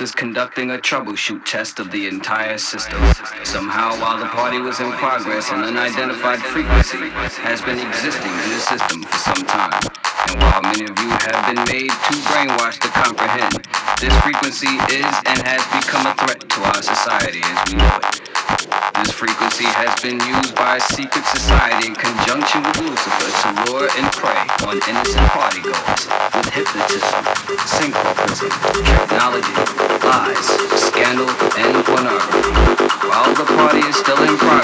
Is conducting a troubleshoot test of the entire system. Somehow, while the party was in progress, an unidentified frequency has been existing in the system for some time. And while many of you have been made too brainwashed to comprehend, this frequency is and has become a threat to our society as we know it. This frequency has been used by a secret society in conjunction with Lucifer to lure and prey on innocent partygoers hypnotism, synchronism, technology, lies, scandal, and pornography. While the party is still in progress,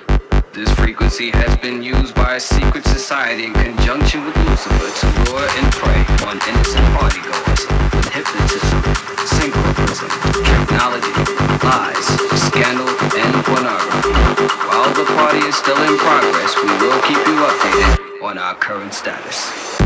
This frequency has been used by a secret society in conjunction with Lucifer to lure and prey on innocent partygoers with hypnotism, synchronism, technology, lies, scandal, and pornography. While the party is still in progress, we will keep you updated on our current status.